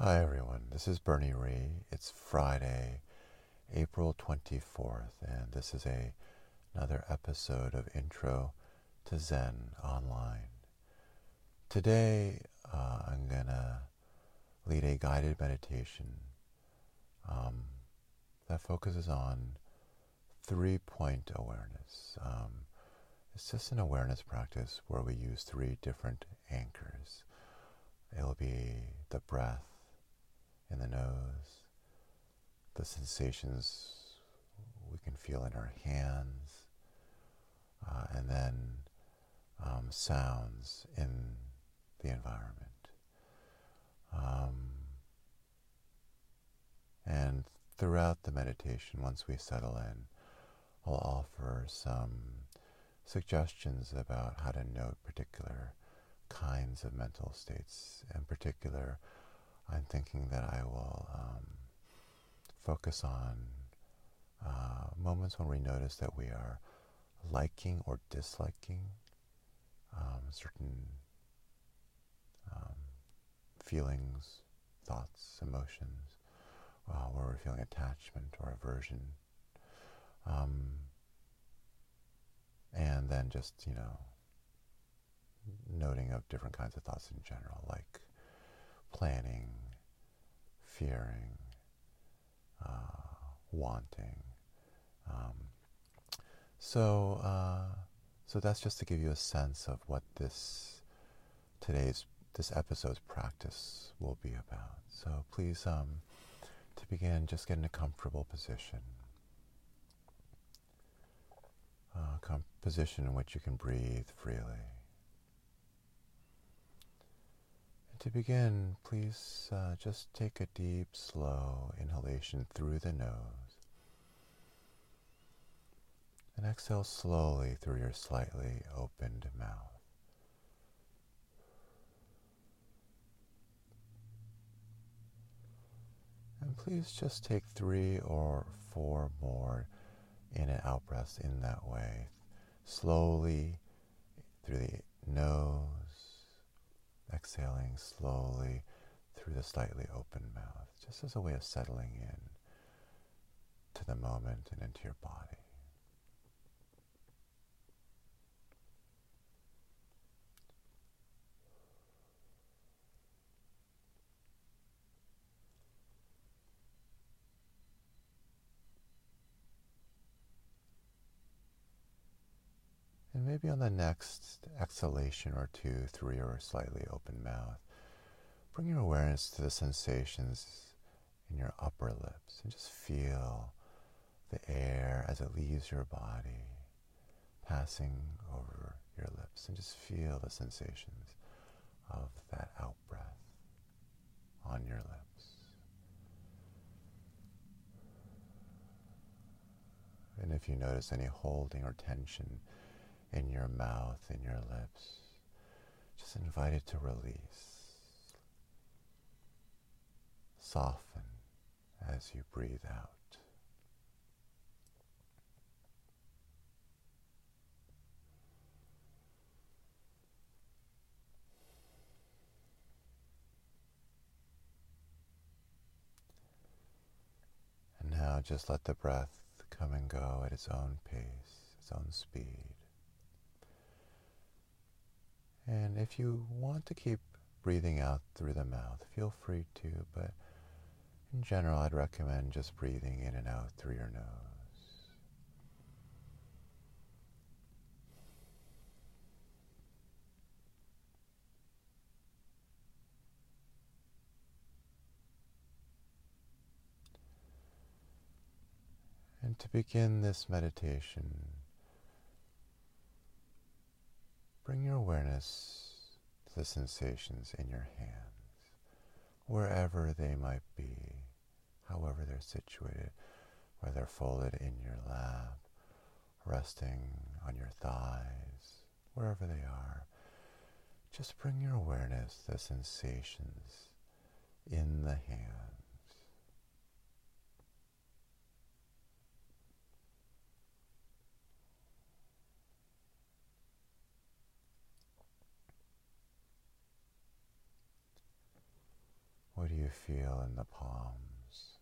Hi everyone, this is Bernie Rhie. It's Friday, April 24th, and this is a, another episode of Intro to Zen Online. Today uh, I'm going to lead a guided meditation um, that focuses on three point awareness. Um, it's just an awareness practice where we use three different anchors. It'll be the breath in the nose, the sensations we can feel in our hands, uh, and then um, sounds in the environment. Um, and throughout the meditation, once we settle in, I'll offer some suggestions about how to note particular kinds of mental states. In particular, I'm thinking that I will um, focus on uh, moments when we notice that we are liking or disliking um, certain um, feelings, thoughts, emotions, uh, where we're feeling attachment or aversion. Um, and then just, you know, noting of different kinds of thoughts in general, like planning, fearing, uh, wanting. Um, so, uh, so that's just to give you a sense of what this today's this episode's practice will be about. So please, um, to begin, just get in a comfortable position. Uh, com- position in which you can breathe freely. To begin, please uh, just take a deep, slow inhalation through the nose. And exhale slowly through your slightly opened mouth. And please just take three or four more in and out breaths in that way. Slowly through the nose exhaling slowly through the slightly open mouth, just as a way of settling in to the moment and into your body. And maybe on the next exhalation or two, three, or slightly open mouth, bring your awareness to the sensations in your upper lips and just feel the air as it leaves your body passing over your lips and just feel the sensations of that out breath on your lips. And if you notice any holding or tension, in your mouth, in your lips. Just invite it to release. Soften as you breathe out. And now just let the breath come and go at its own pace, its own speed. And if you want to keep breathing out through the mouth, feel free to, but in general, I'd recommend just breathing in and out through your nose. And to begin this meditation, Bring your awareness to the sensations in your hands, wherever they might be, however they're situated, whether folded in your lap, resting on your thighs, wherever they are. Just bring your awareness to the sensations in the hands. You feel in the palms?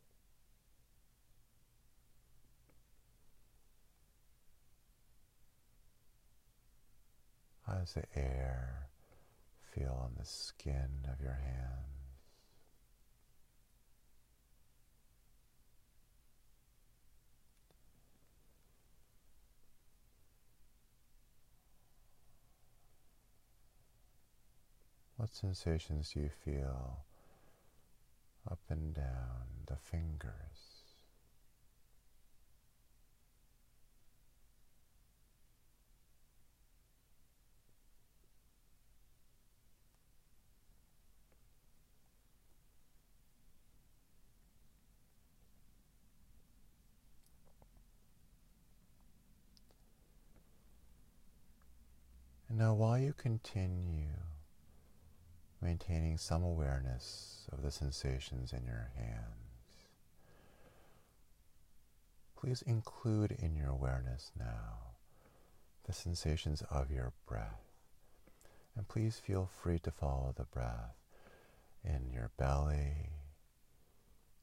How does the air feel on the skin of your hands? What sensations do you feel up and down the fingers? And now, while you continue maintaining some awareness of the sensations in your hands, please include in your awareness now the sensations of your breath. And please feel free to follow the breath in your belly,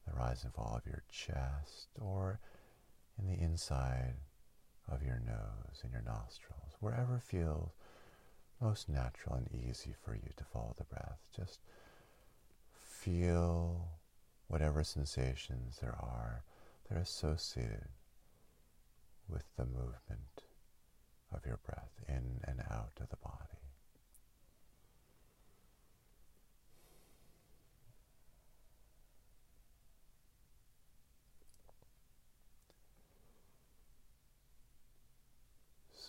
the rise and fall of your chest, or in the inside of your nose and your nostrils, wherever feels most natural and easy for you to follow the breath. Just feel whatever sensations there are that are associated with the movement of your breath in and out of the body.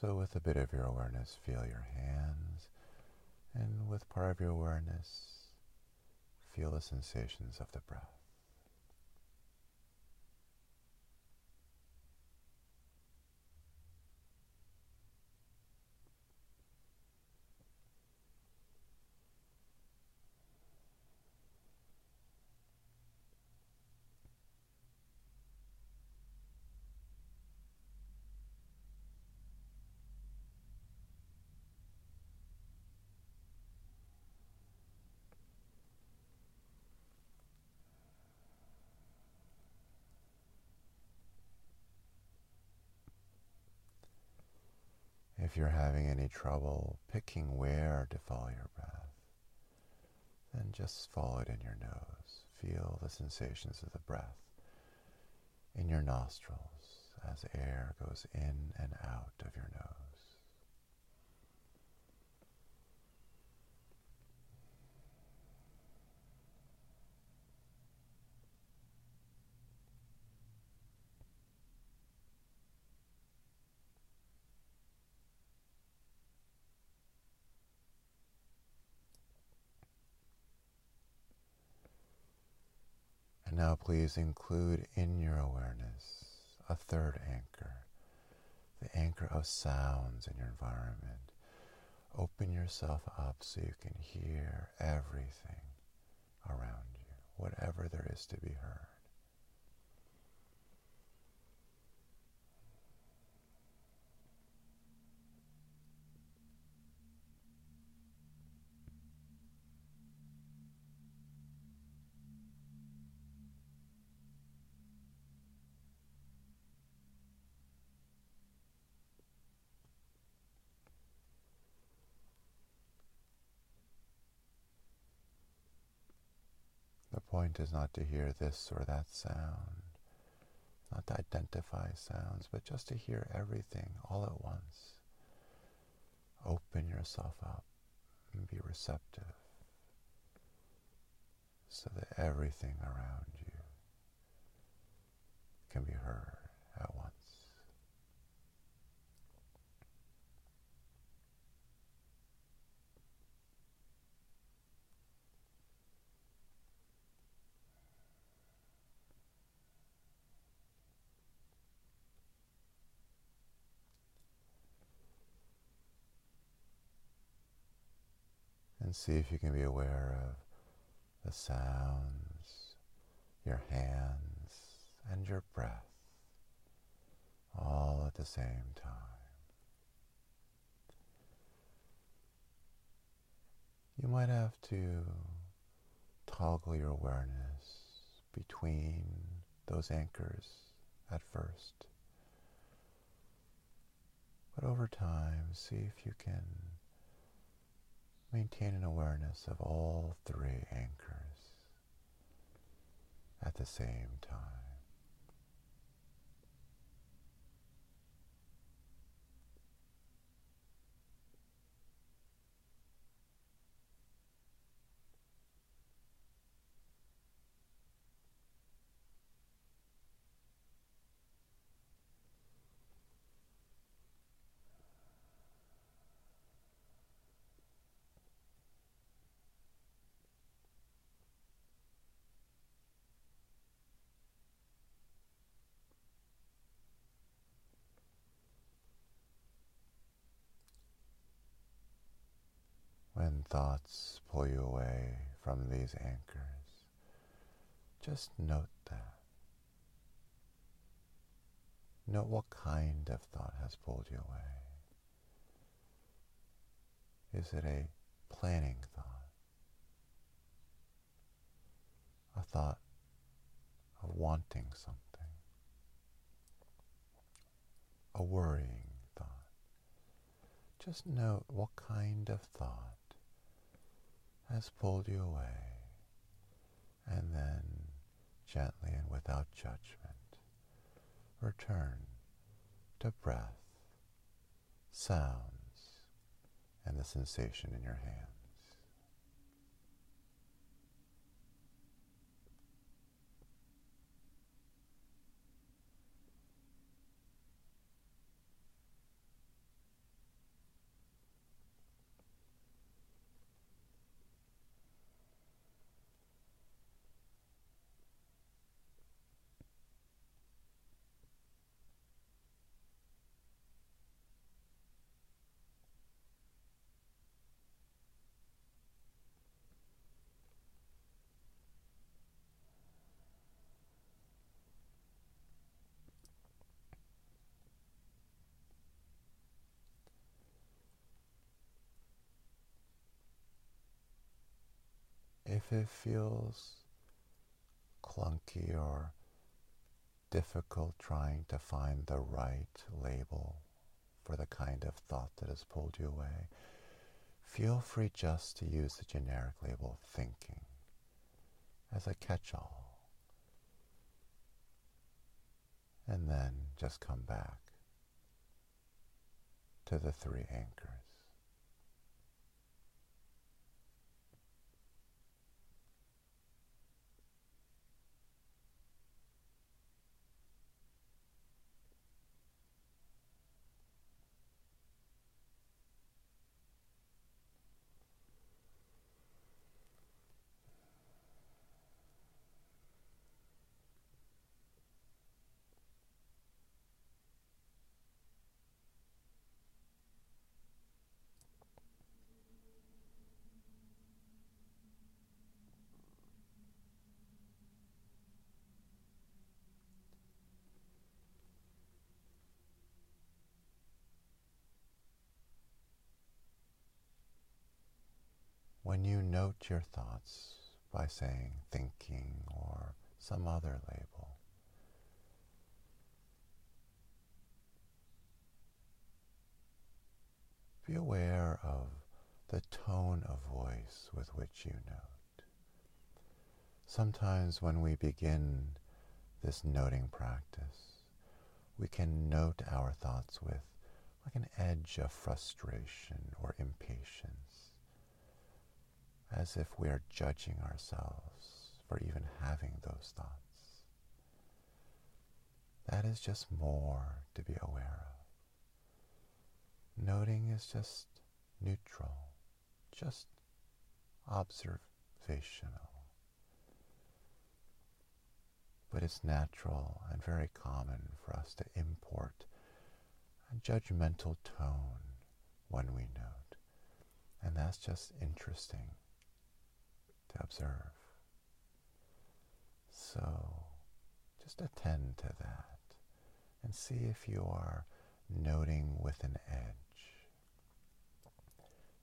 So, with a bit of your awareness, feel your hands, and with part of your awareness, feel the sensations of the breath. If you're having any trouble picking where to follow your breath, then just follow it in your nose. Feel the sensations of the breath in your nostrils as air goes in and out of your nose. And now please include in your awareness a third anchor, the anchor of sounds in your environment. Open yourself up so you can hear everything around you, whatever there is to be heard. Point is not to hear this or that sound, not to identify sounds, but just to hear everything all at once. Open yourself up and be receptive so that everything around you can be heard at once. And see if you can be aware of the sounds, your hands, and your breath all at the same time. You might have to toggle your awareness between those anchors at first. But over time, see if you can maintain an awareness of all three anchors at the same time. Thoughts pull you away from these anchors, just note that. Note what kind of thought has pulled you away. Is it a planning thought? A thought of wanting something? A worrying thought? Just note what kind of thought has pulled you away, and then gently and without judgment, return to breath, sounds, and the sensation in your hand. If it feels clunky or difficult trying to find the right label for the kind of thought that has pulled you away, feel free just to use the generic label thinking as a catch-all. And then just come back to the three anchors. When you note your thoughts by saying thinking or some other label, be aware of the tone of voice with which you note. Sometimes when we begin this noting practice, we can note our thoughts with like an edge of frustration or impatience as if we are judging ourselves for even having those thoughts. That is just more to be aware of. Noting is just neutral, just observational. But it's natural and very common for us to import a judgmental tone when we note. And that's just interesting to observe. So just attend to that and see if you are noting with an edge.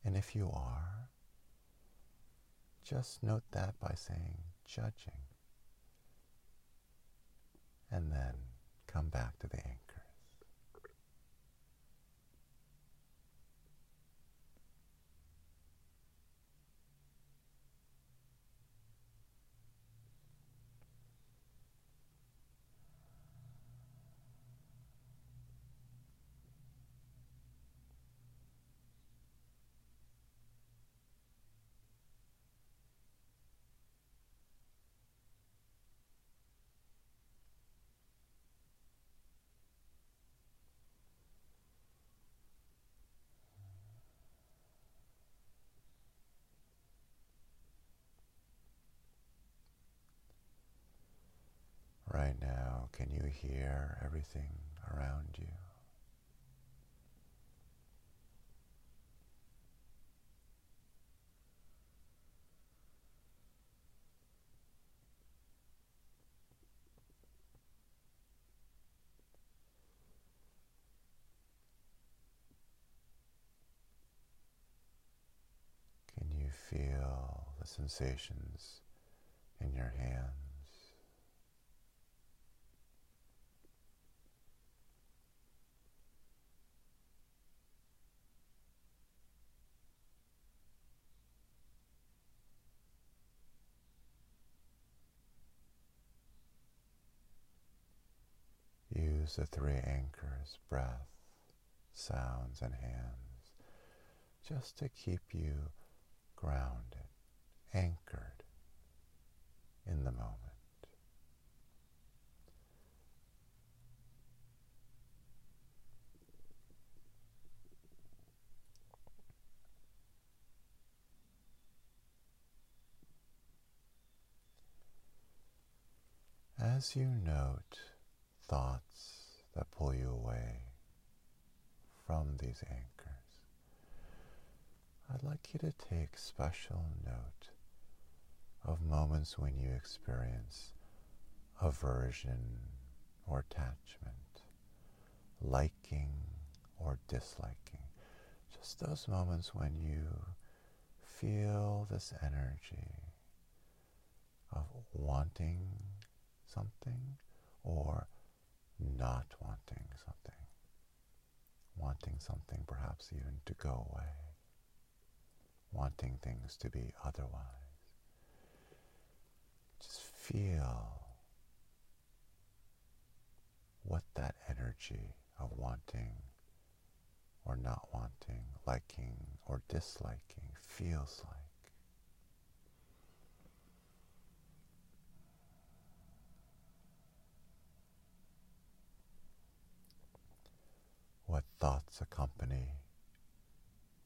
And if you are, just note that by saying judging. And then come back to the anchors. Right now, can you hear everything around you? Can you feel the sensations in your hands? Use the three anchors breath, sounds, and hands just to keep you grounded, anchored in the moment. As you note thoughts that pull you away from these anchors, I'd like you to take special note of moments when you experience aversion or attachment, liking or disliking. Just those moments when you feel this energy of wanting something or not wanting something. Wanting something perhaps even to go away. Wanting things to be otherwise. Just feel what that energy of wanting or not wanting, liking or disliking feels like. What thoughts accompany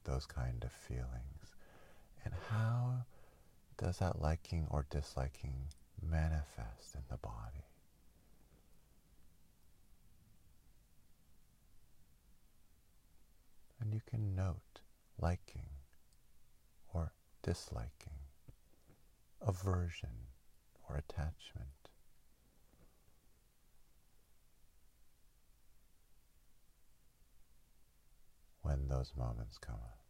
those kind of feelings, and how does that liking or disliking manifest in the body? And you can note liking or disliking, aversion or attachment. when those moments come up.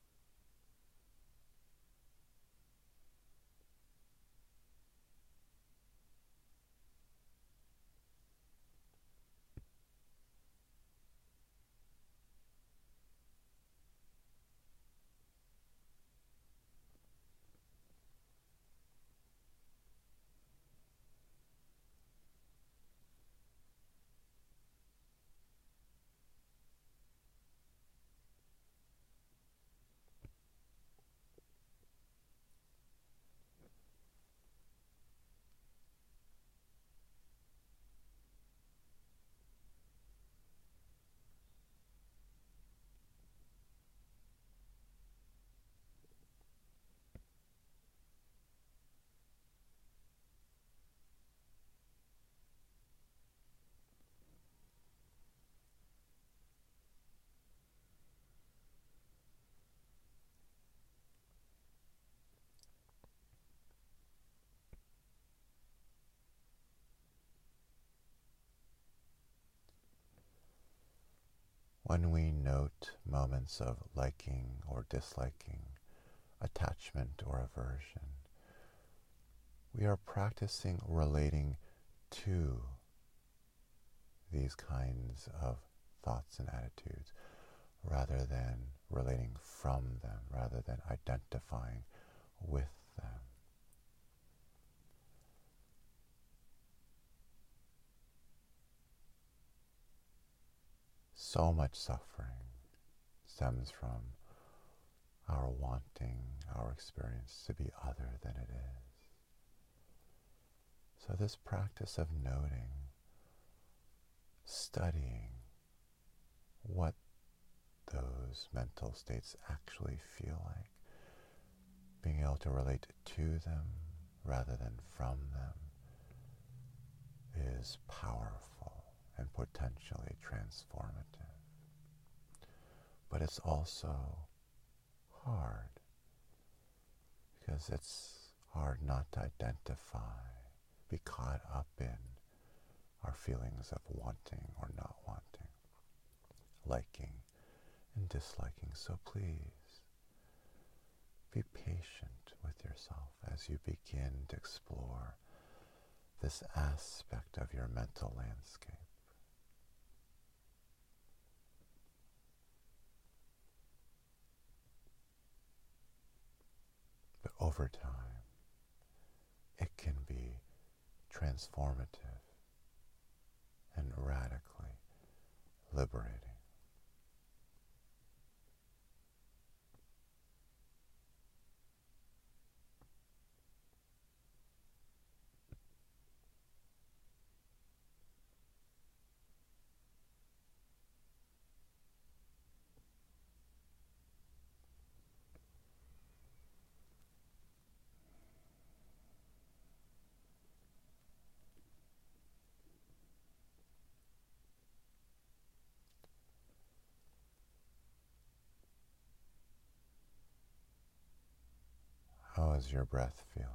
When we note moments of liking or disliking, attachment or aversion, we are practicing relating to these kinds of thoughts and attitudes rather than relating from them, rather than identifying with them. So much suffering stems from our wanting our experience to be other than it is. So, this practice of noting, studying what those mental states actually feel like, being able to relate to them rather than from them is powerful and potentially transformative. But it's also hard because it's hard not to identify, be caught up in our feelings of wanting or not wanting, liking and disliking. So please be patient with yourself as you begin to explore this aspect of your mental landscape. Over time, it can be transformative and radically liberating. How is your breath feeling?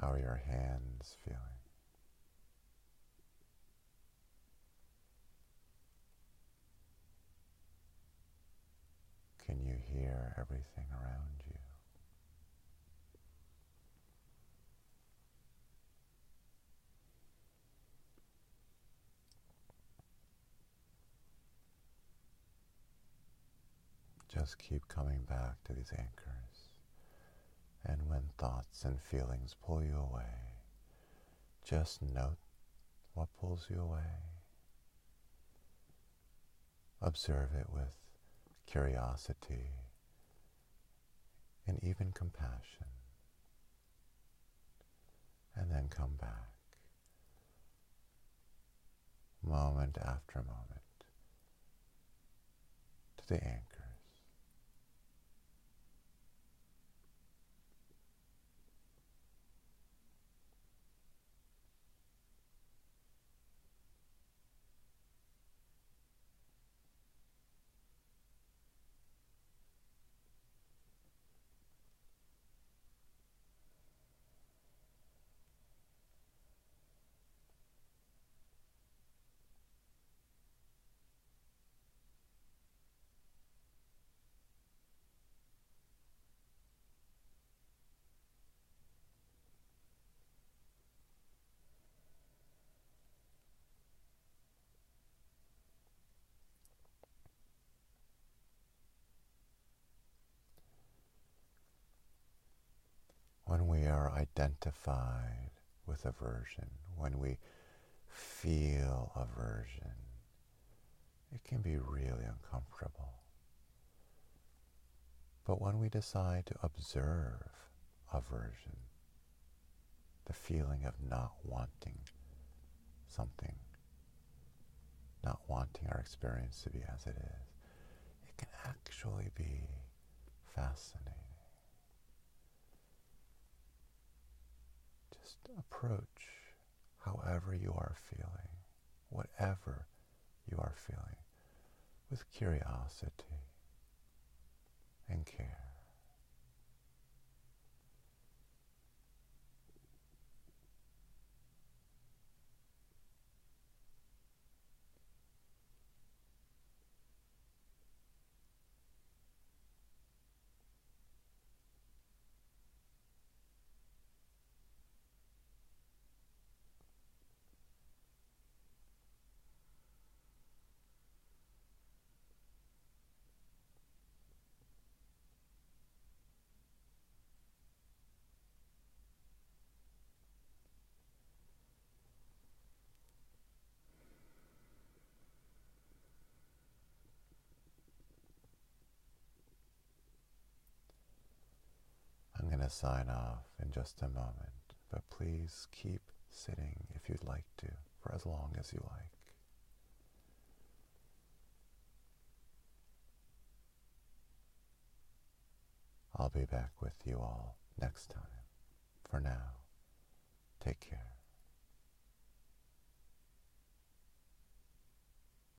How are your hands feeling? Can you hear everything around you? Just keep coming back to these anchors. And when thoughts and feelings pull you away, just note what pulls you away. Observe it with curiosity and even compassion. And then come back, moment after moment, to the anchor. when we are identified with aversion, when we feel aversion, it can be really uncomfortable. But when we decide to observe aversion, the feeling of not wanting something, not wanting our experience to be as it is, it can actually be fascinating. Approach however you are feeling, whatever you are feeling, with curiosity and care. to sign off in just a moment, but please keep sitting if you'd like to for as long as you like. I'll be back with you all next time. For now, take care.